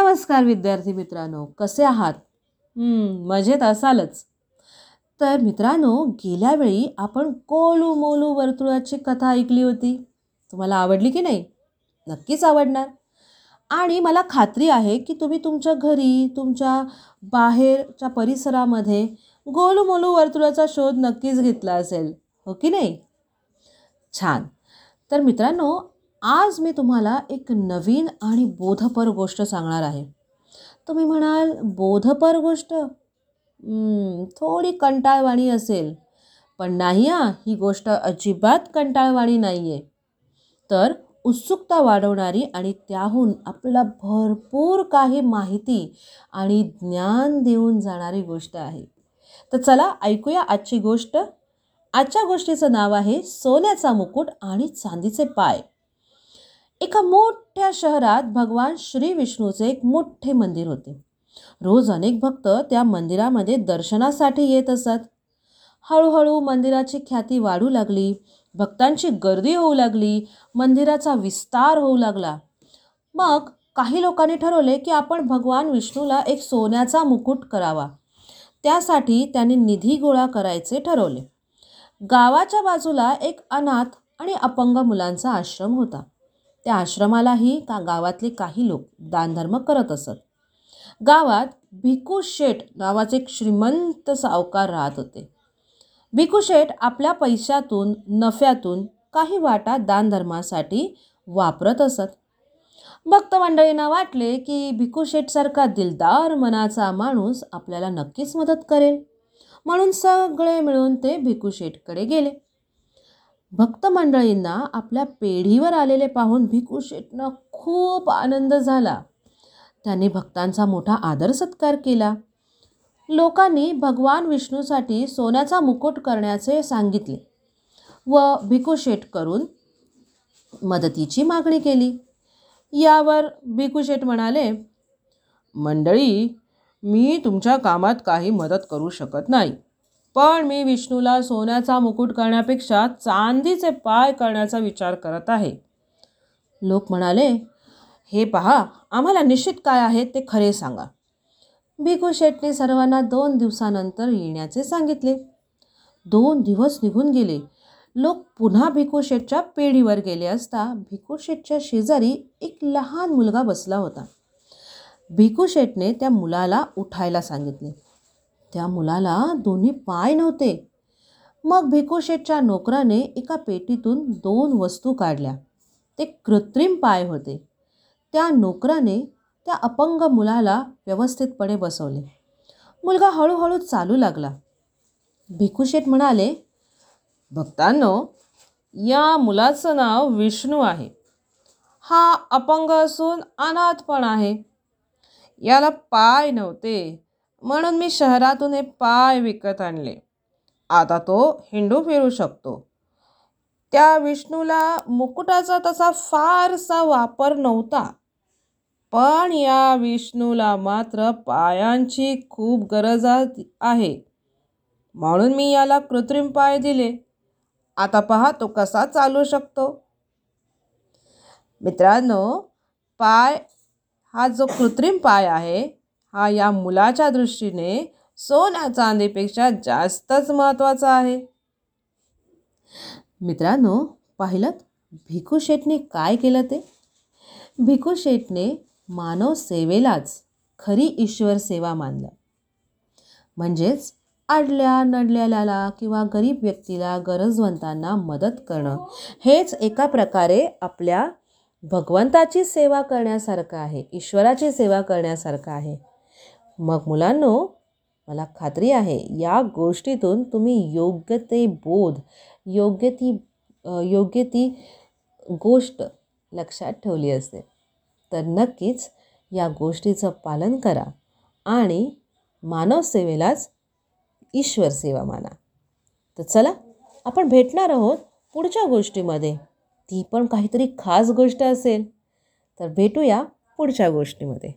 नमस्कार विद्यार्थी मित्रांनो कसे आहात? मजेत असालच. तर मित्रांनो गेल्या वेळी आपण कोलू मोलू वर्तुळाची कथा ऐकली होती. तुम्हाला आवडली की नाही? नक्कीच आवडणार. आणि मला खात्री आहे की तुम्ही तुमच्या घरी तुमच्या बाहेरच्या परिसरामध्ये गोलू मोलू वर्तुळाचा शोध नक्कीच घेतला असेल. हो की नाही? छान. तर मित्रांनो आज मी तुम्हाला एक नवीन आणि बोधपर गोष्ट सांगणार आहे. तुम्ही म्हणाल बोधपर गोष्ट? थोडी कंटाळवाणी असेल. पण नाही हा ही गोष्ट अजिबात कंटाळवाणी नाही आहे तर उत्सुकता वाढवणारी आणि त्याहून आपल्याला भरपूर काही माहिती आणि ज्ञान देऊन जाणारी गोष्ट आहे. तर चला ऐकूया आजची गोष्ट. आजच्या गोष्टीचं नाव आहे सोन्याचा मुकुट आणि चांदीचे पाय. एका मोठ्या शहरात भगवान श्री विष्णूचे एक मोठे मंदिर होते. रोज अनेक भक्त त्या मंदिरामध्ये दर्शनासाठी येत असत. हळूहळू मंदिराची ख्याती वाढू लागली भक्तांची गर्दी होऊ लागली मंदिराचा विस्तार होऊ लागला. मग काही लोकांनी ठरवले की आपण भगवान विष्णूला एक सोन्याचा मुकुट करावा. त्यासाठी त्यांनी निधी गोळा करायचे ठरवले. गावाच्या बाजूला एक अनाथ आणि अपंग मुलांचा आश्रम होता. त्या आश्रमालाही का गावातले काही लोक दानधर्म करत असत. गावात भिकू शेठ नावाचे एक श्रीमंत सावकार राहत होते. भिकू शेठ आपल्या पैशातून नफ्यातून काही वाटा दानधर्मासाठी वापरत असत. भक्त मंडळींना वाटले की भिकू शेठसारखा दिलदार मनाचा माणूस आपल्याला नक्कीच मदत करेल. म्हणून सगळे मिळून ते भिकू शेठकडे गेले. भक्त मंडळींना आपल्या पेढीवर आलेले पाहून भिकू शेठनं खूप आनंद झाला. त्यांनी भक्तांचा मोठा आदर सत्कार केला. लोकांनी भगवान विष्णूसाठी सोन्याचा मुकुट करण्याचे सांगितले व भिकू शेठ करून मदतीची मागणी केली. यावर भिकू शेठ म्हणाले मंडळी मी तुमच्या कामात काही मदत करू शकत नाही. पण मी विष्णूला सोन्याचा मुकुट करण्यापेक्षा चांदीचे पाय करण्याचा विचार करत आहे. लोक म्हणाले हे पहा आम्हाला निश्चित काय आहे ते खरे सांगा. भिकू शेटने सर्वांना दोन दिवसानंतर येण्याचे सांगितले. दोन दिवस निघून गेले. लोक पुन्हा भिकू शेटच्या पेढीवर गेले असता भिकू शेटच्या शेजारी एक लहान मुलगा बसला होता. भिकू शेटने त्या मुलाला उठायला सांगितले. त्या मुलाला दोन्ही पाय नव्हते. मग भिकूशेतच्या नोकराने एका पेटीतून दोन वस्तू काढल्या. ते कृत्रिम पाय होते. त्या नोकराने त्या अपंग मुलाला व्यवस्थितपणे बसवले. मुलगा हळूहळू चालू लागला. भिकूशेठ म्हणाले भक्तांनो या मुलाचं नाव विष्णू आहे. हा अपंग असून अनाथ पण आहे. याला पाय नव्हते. म्हणून मी शहरातून हे पाय विकत आणले. आता तो हिंडू फिरू शकतो. त्या विष्णूला मुकुटाचा तसा फारसा वापर नव्हता. पण या विष्णूला मात्र पायांची खूप गरज आहे. म्हणून मी याला कृत्रिम पाय दिले. आता पहा तो कसा चालू शकतो. मित्रांनो पाय हा जो कृत्रिम पाय आहे हा या मुलाच्या दृष्टीने सोन्या चांदीपेक्षा जास्तच महत्त्वाचा आहे. मित्रांनो पाहिलं? भिकू शेठने काय केलं ते? भिकू शेठने मानव सेवेलाच खरी ईश्वर सेवा मानलं. म्हणजेच अडल्या नडल्याला किंवा गरीब व्यक्तीला गरजवंतांना मदत करणं हेच एका प्रकारे आपल्या भगवंताची सेवा करण्यासारखं आहे ईश्वराची सेवा करण्यासारखं आहे. मग मुलांनो मला खात्री आहे या गोष्टीतून तुम्ही योग्य ते बोध योग्य ती योग्य ती गोष्ट लक्षात ठेवली असते. तर नक्कीच या गोष्टीचं पालन करा आणि मानवसेवेलाच ईश्वर सेवा माना. तर चला आपण भेटणार आहोत पुढच्या गोष्टीमध्ये. ती पण काहीतरी खास गोष्ट असेल. तर भेटूया पुढच्या गोष्टीमध्ये.